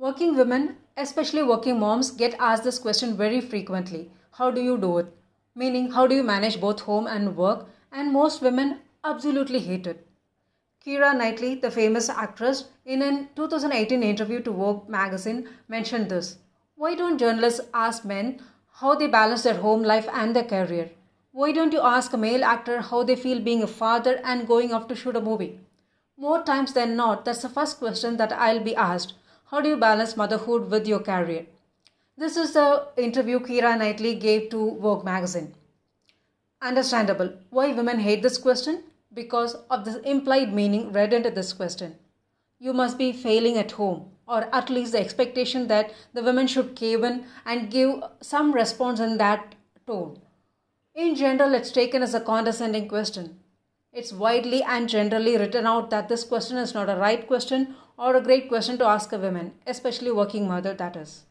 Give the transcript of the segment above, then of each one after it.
Working women, especially working moms, get asked this question very frequently How do you do it? Meaning, how do you manage both home and work? And most women absolutely hate it. Keira Knightley, the famous actress, in a 2018 interview to Vogue magazine, mentioned this Why don't journalists ask men how they balance their home life and their career? Why don't you ask a male actor how they feel being a father and going off to shoot a movie? More times than not, that's the first question that I'll be asked. How do you balance motherhood with your career? This is the interview Keira Knightley gave to Vogue magazine. Understandable. Why women hate this question? Because of the implied meaning read into this question. You must be failing at home, or at least the expectation that the women should cave in and give some response in that tone. In general, it's taken as a condescending question. It's widely and generally written out that this question is not a right question or a great question to ask a woman, especially working mother, that is.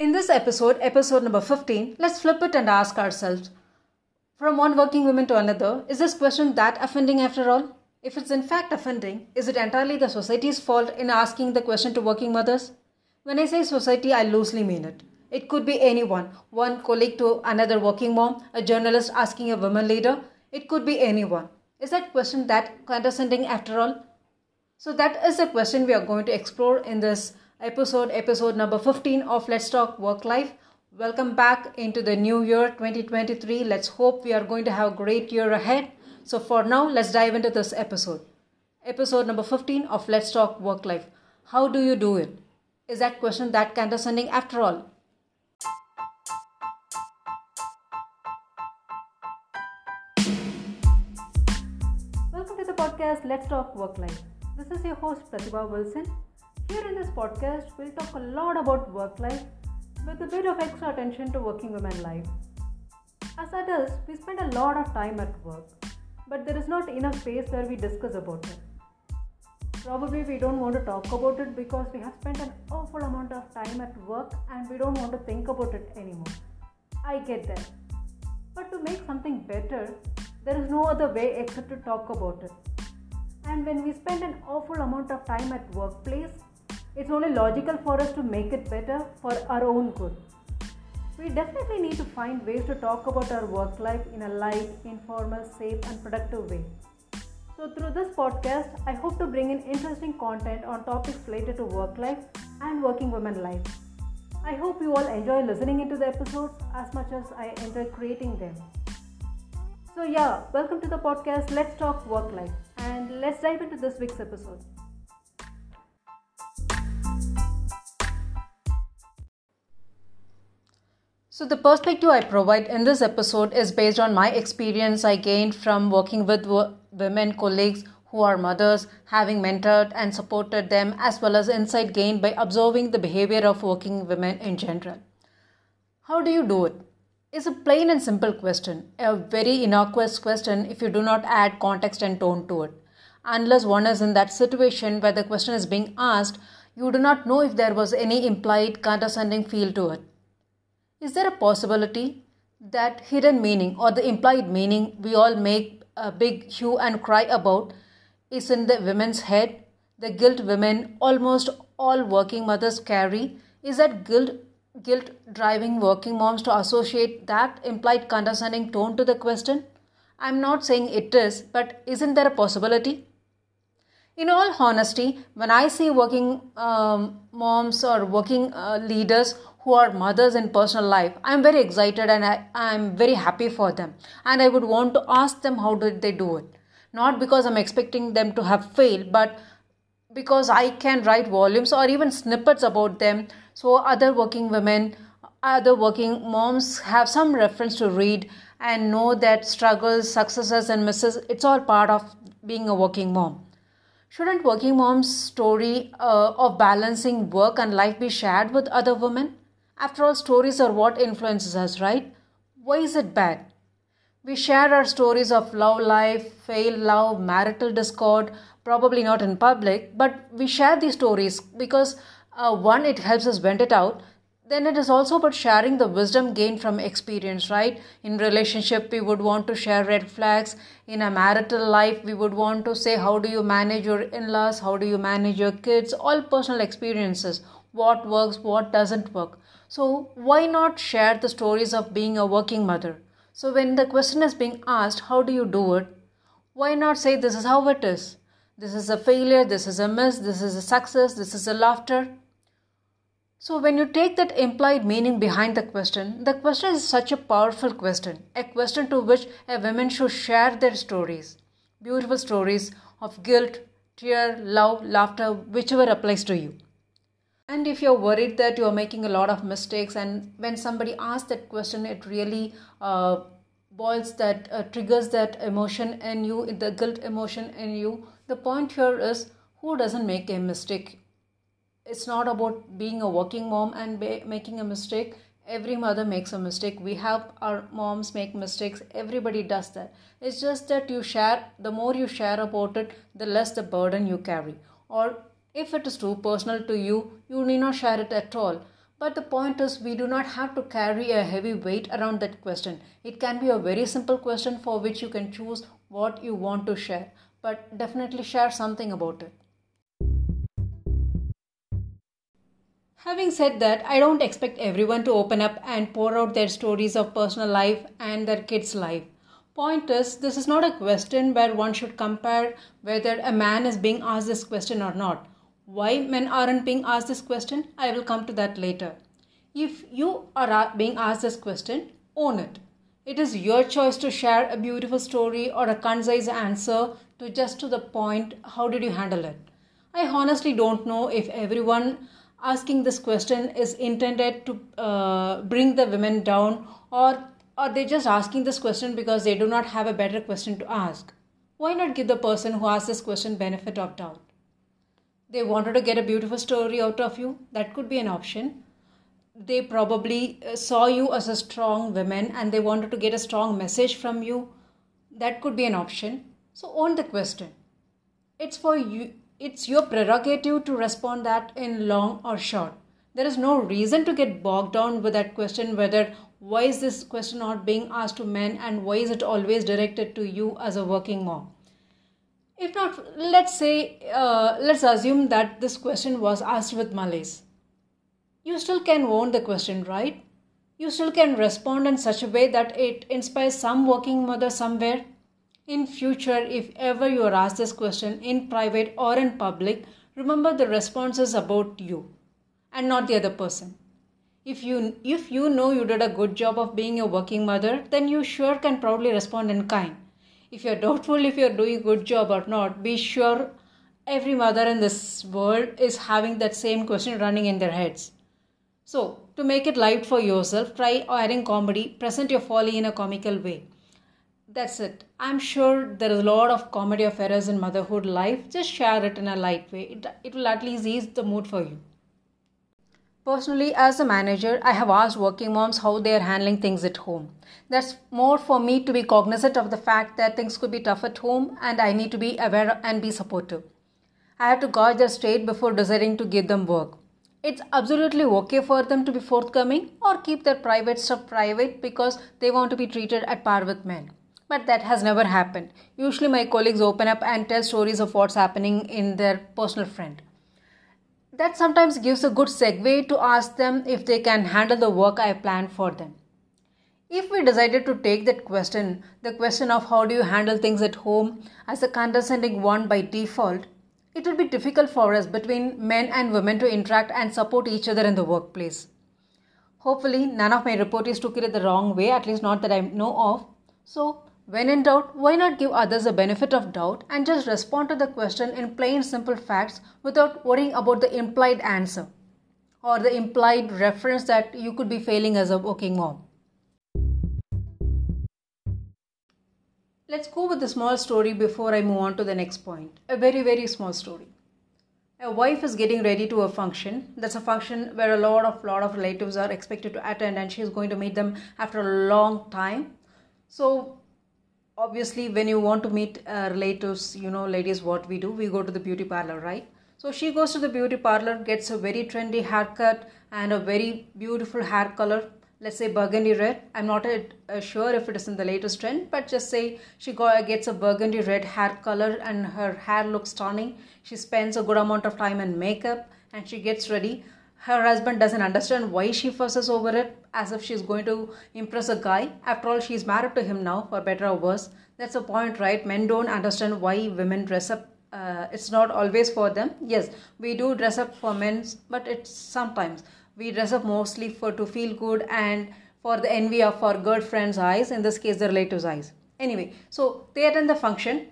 In this episode, episode number 15, let's flip it and ask ourselves from one working woman to another, is this question that offending after all? If it's in fact offending, is it entirely the society's fault in asking the question to working mothers? When I say society, I loosely mean it. It could be anyone, one colleague to another working mom, a journalist asking a woman leader, it could be anyone. Is that question that condescending after all? So, that is the question we are going to explore in this episode, episode number 15 of Let's Talk Work Life. Welcome back into the new year 2023. Let's hope we are going to have a great year ahead. So, for now, let's dive into this episode. Episode number 15 of Let's Talk Work Life. How do you do it? Is that question that condescending after all? Podcast Let's Talk Work Life. This is your host Pratibha Wilson. Here in this podcast, we'll talk a lot about work life with a bit of extra attention to working women life. As adults, we spend a lot of time at work, but there is not enough space where we discuss about it. Probably we don't want to talk about it because we have spent an awful amount of time at work and we don't want to think about it anymore. I get that. But to make something better, there is no other way except to talk about it. And when we spend an awful amount of time at workplace, it's only logical for us to make it better for our own good. We definitely need to find ways to talk about our work life in a light, informal, safe, and productive way. So, through this podcast, I hope to bring in interesting content on topics related to work life and working women life. I hope you all enjoy listening into the episodes as much as I enjoy creating them. So, yeah, welcome to the podcast Let's Talk Work Life and let's dive into this week's episode. So, the perspective I provide in this episode is based on my experience I gained from working with women colleagues who are mothers, having mentored and supported them, as well as insight gained by observing the behavior of working women in general. How do you do it? It's a plain and simple question, a very innocuous question if you do not add context and tone to it. Unless one is in that situation where the question is being asked, you do not know if there was any implied condescending feel to it. Is there a possibility that hidden meaning or the implied meaning we all make a big hue and cry about is in the women's head? The guilt women, almost all working mothers carry, is that guilt guilt driving working moms to associate that implied condescending tone to the question? I'm not saying it is, but isn't there a possibility? In all honesty, when I see working um, moms or working uh, leaders who are mothers in personal life, I'm very excited and I, I'm very happy for them. And I would want to ask them how did they do it? Not because I'm expecting them to have failed, but because I can write volumes or even snippets about them so other working women, other working moms have some reference to read and know that struggles, successes, and misses, it's all part of being a working mom. Shouldn't working mom's story uh, of balancing work and life be shared with other women? After all, stories are what influences us, right? Why is it bad? We share our stories of love life, failed love, marital discord, probably not in public, but we share these stories because uh, one, it helps us vent it out. then it is also about sharing the wisdom gained from experience right? In relationship we would want to share red flags. In a marital life we would want to say how do you manage your in-laws? How do you manage your kids? All personal experiences. What works what doesn't work. So why not share the stories of being a working mother so when the question is being asked how do you do it? Why not say this is how it is. This is a failure. This is a miss. This is a success. This is a laughter. So, when you take that implied meaning behind the question, the question is such a powerful question, a question to which a woman should share their stories, beautiful stories of guilt, tear, love, laughter, whichever applies to you. And if you're worried that you're making a lot of mistakes, and when somebody asks that question, it really uh, boils that, uh, triggers that emotion in you, the guilt emotion in you, the point here is who doesn't make a mistake? It's not about being a working mom and ba- making a mistake. Every mother makes a mistake. We have our moms make mistakes. Everybody does that. It's just that you share the more you share about it the less the burden you carry. Or if it is too personal to you you need not share it at all but the point is we do not have to carry a heavy weight around that question it can be a very simple question for which you can choose what you want to share but definitely share something about it Having said that, I don't expect everyone to open up and pour out their stories of personal life and their kids' life. Point is, this is not a question where one should compare whether a man is being asked this question or not. Why men aren't being asked this question, I will come to that later. If you are being asked this question, own it. It is your choice to share a beautiful story or a concise answer to just to the point how did you handle it. I honestly don't know if everyone asking this question is intended to uh, bring the women down or are they just asking this question because they do not have a better question to ask why not give the person who asked this question benefit of doubt they wanted to get a beautiful story out of you that could be an option they probably uh, saw you as a strong woman and they wanted to get a strong message from you that could be an option so own the question it's for you it's your prerogative to respond that in long or short. There is no reason to get bogged down with that question whether why is this question not being asked to men and why is it always directed to you as a working mom. If not, let's say, uh, let's assume that this question was asked with malaise. You still can own the question, right? You still can respond in such a way that it inspires some working mother somewhere in future, if ever you are asked this question in private or in public, remember the response is about you and not the other person. If you if you know you did a good job of being a working mother, then you sure can proudly respond in kind. If you're doubtful if you're doing a good job or not, be sure every mother in this world is having that same question running in their heads. So, to make it light for yourself, try adding comedy, present your folly in a comical way. That's it. I'm sure there is a lot of comedy of errors in motherhood life. Just share it in a light way. It, it will at least ease the mood for you. Personally, as a manager, I have asked working moms how they are handling things at home. That's more for me to be cognizant of the fact that things could be tough at home and I need to be aware and be supportive. I have to gauge their state before deciding to give them work. It's absolutely okay for them to be forthcoming or keep their private stuff private because they want to be treated at par with men but that has never happened. Usually, my colleagues open up and tell stories of what's happening in their personal friend. That sometimes gives a good segue to ask them if they can handle the work I planned for them. If we decided to take that question, the question of how do you handle things at home, as a condescending one by default, it would be difficult for us between men and women to interact and support each other in the workplace. Hopefully, none of my reportees took it the wrong way, at least not that I know of. So, when in doubt, why not give others the benefit of doubt and just respond to the question in plain simple facts without worrying about the implied answer or the implied reference that you could be failing as a working mom? Let's go with a small story before I move on to the next point. A very, very small story. A wife is getting ready to a function. That's a function where a lot of lot of relatives are expected to attend and she's going to meet them after a long time. So obviously when you want to meet uh, relatives you know ladies what we do we go to the beauty parlor right So she goes to the beauty parlor, gets a very trendy haircut and a very beautiful hair color. Let's say burgundy red. I'm not uh, sure if it is in the latest trend, but just say she gets a burgundy red hair color and her hair looks stunning. She spends a good amount of time in makeup and she gets ready. Her husband doesn't understand why she fusses over it as if she's going to impress a guy. After all, she's married to him now, for better or worse. That's the point, right? Men don't understand why women dress up uh, it's not always for them yes we do dress up for men but it's sometimes we dress up mostly for to feel good and for the envy of our girlfriend's eyes in this case the relatives eyes anyway so they attend the function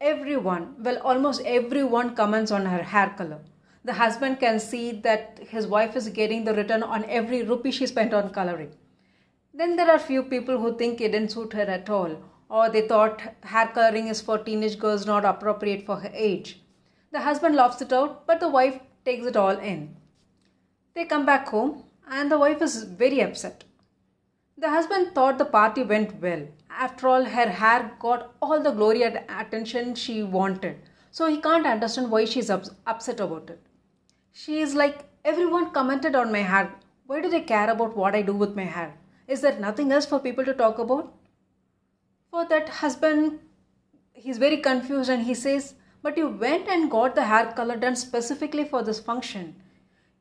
everyone well almost everyone comments on her hair color the husband can see that his wife is getting the return on every rupee she spent on coloring then there are few people who think it didn't suit her at all or they thought hair coloring is for teenage girls not appropriate for her age. The husband laughs it out, but the wife takes it all in. They come back home, and the wife is very upset. The husband thought the party went well. After all, her hair got all the glory and attention she wanted. So he can't understand why she's upset about it. She is like, Everyone commented on my hair. Why do they care about what I do with my hair? Is there nothing else for people to talk about? For that husband, he's very confused and he says, But you went and got the hair color done specifically for this function.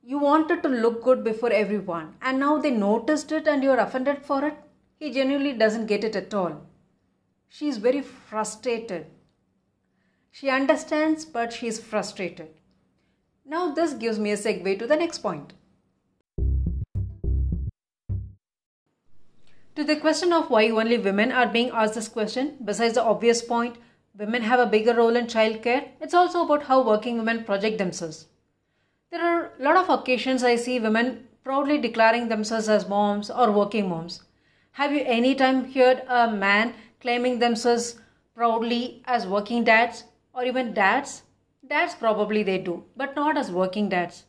You wanted to look good before everyone, and now they noticed it and you're offended for it? He genuinely doesn't get it at all. She is very frustrated. She understands, but she is frustrated. Now, this gives me a segue to the next point. To the question of why only women are being asked this question, besides the obvious point, women have a bigger role in childcare, it's also about how working women project themselves. There are a lot of occasions I see women proudly declaring themselves as moms or working moms. Have you any time heard a man claiming themselves proudly as working dads or even dads? Dads probably they do, but not as working dads.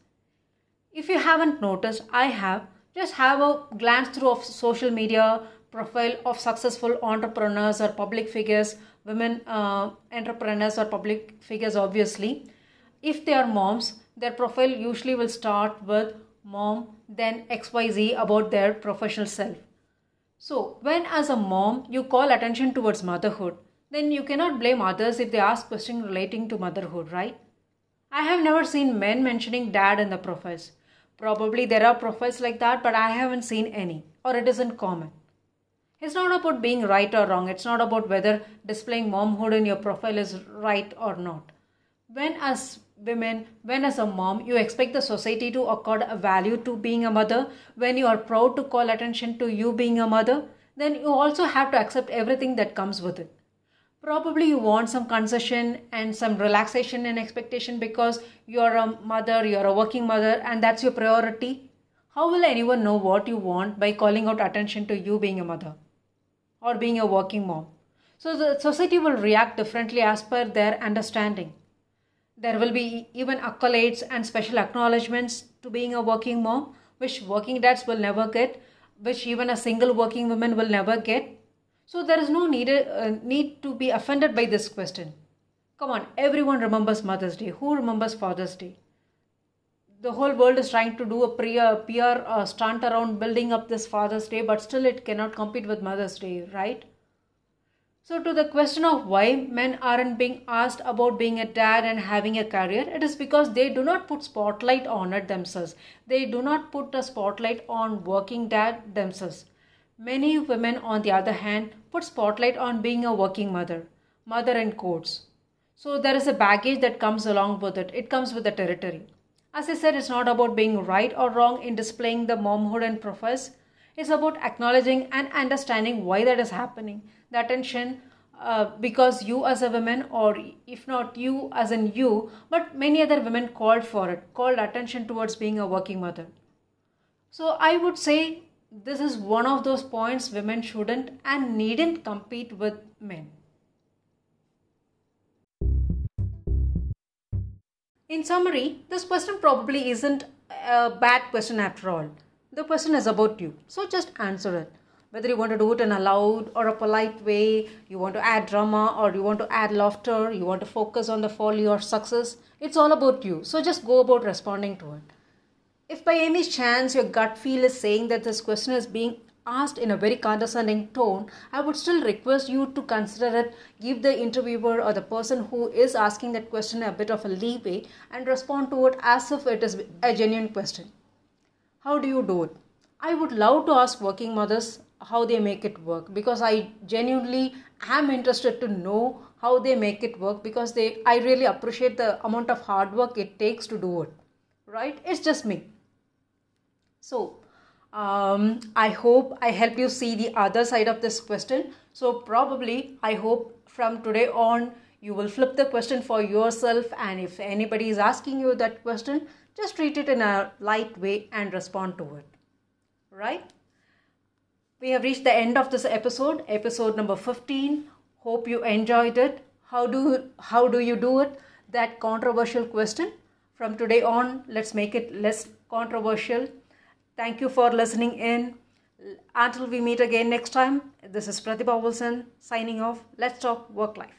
If you haven't noticed, I have. Just have a glance through of social media profile of successful entrepreneurs or public figures women uh, entrepreneurs or public figures obviously. If they are moms their profile usually will start with mom then xyz about their professional self. So when as a mom you call attention towards motherhood then you cannot blame others if they ask questions relating to motherhood right i have never seen men mentioning dad in the profiles Probably there are profiles like that, but I haven't seen any, or it isn't common. It's not about being right or wrong. It's not about whether displaying momhood in your profile is right or not. When, as women, when as a mom, you expect the society to accord a value to being a mother, when you are proud to call attention to you being a mother, then you also have to accept everything that comes with it. Probably you want some concession and some relaxation and expectation because you're a mother, you're a working mother, and that's your priority. How will anyone know what you want by calling out attention to you being a mother or being a working mom? So the society will react differently as per their understanding. There will be even accolades and special acknowledgements to being a working mom, which working dads will never get, which even a single working woman will never get so there is no need, uh, need to be offended by this question. Come on, everyone remembers Mother's Day. Who remembers Father's Day? The whole world is trying to do a PR, uh, stunt around building up this Father's Day, but still it cannot compete with Mother's Day, right? So, to the question of why men aren't being asked about being a dad and having a career, it is because they do not put spotlight on it themselves. They do not put a spotlight on working dad themselves. Many women, on the other hand, put spotlight on being a working mother, mother in quotes. So there is a baggage that comes along with it. It comes with the territory. As I said, it's not about being right or wrong in displaying the momhood and profess. It's about acknowledging and understanding why that is happening. The attention uh, because you as a woman or if not you as in you but many other women called for it called attention towards being a working mother so i would say this is one of those points women shouldn't and needn't compete with men. In summary, this question probably isn't a bad question after all. The question is about you, so just answer it. Whether you want to do it in a loud or a polite way, you want to add drama or you want to add laughter, you want to focus on the folly or success, It's all about you. So just go about responding to it. If by any chance your gut feel is saying that this question is being asked in a very condescending tone, I would still request you to consider it, give the interviewer or the person who is asking that question a bit of a leeway and respond to it as if it is a genuine question. How do you do it? I would love to ask working mothers how they make it work because I genuinely am interested to know how they make it work because they I really appreciate the amount of hard work it takes to do it. Right? It's just me. So um, I hope I help you see the other side of this question. So probably I hope from today on you will flip the question for yourself. And if anybody is asking you that question just treat it in a light way and respond to it. Right? We have reached the end of this episode. Episode number 15 hope you enjoyed it. How do how do you do it? That controversial question. From today on let's make it less controversial thank you for listening in. Until we meet again next time this is pratibha wilson signing off. Let's talk work life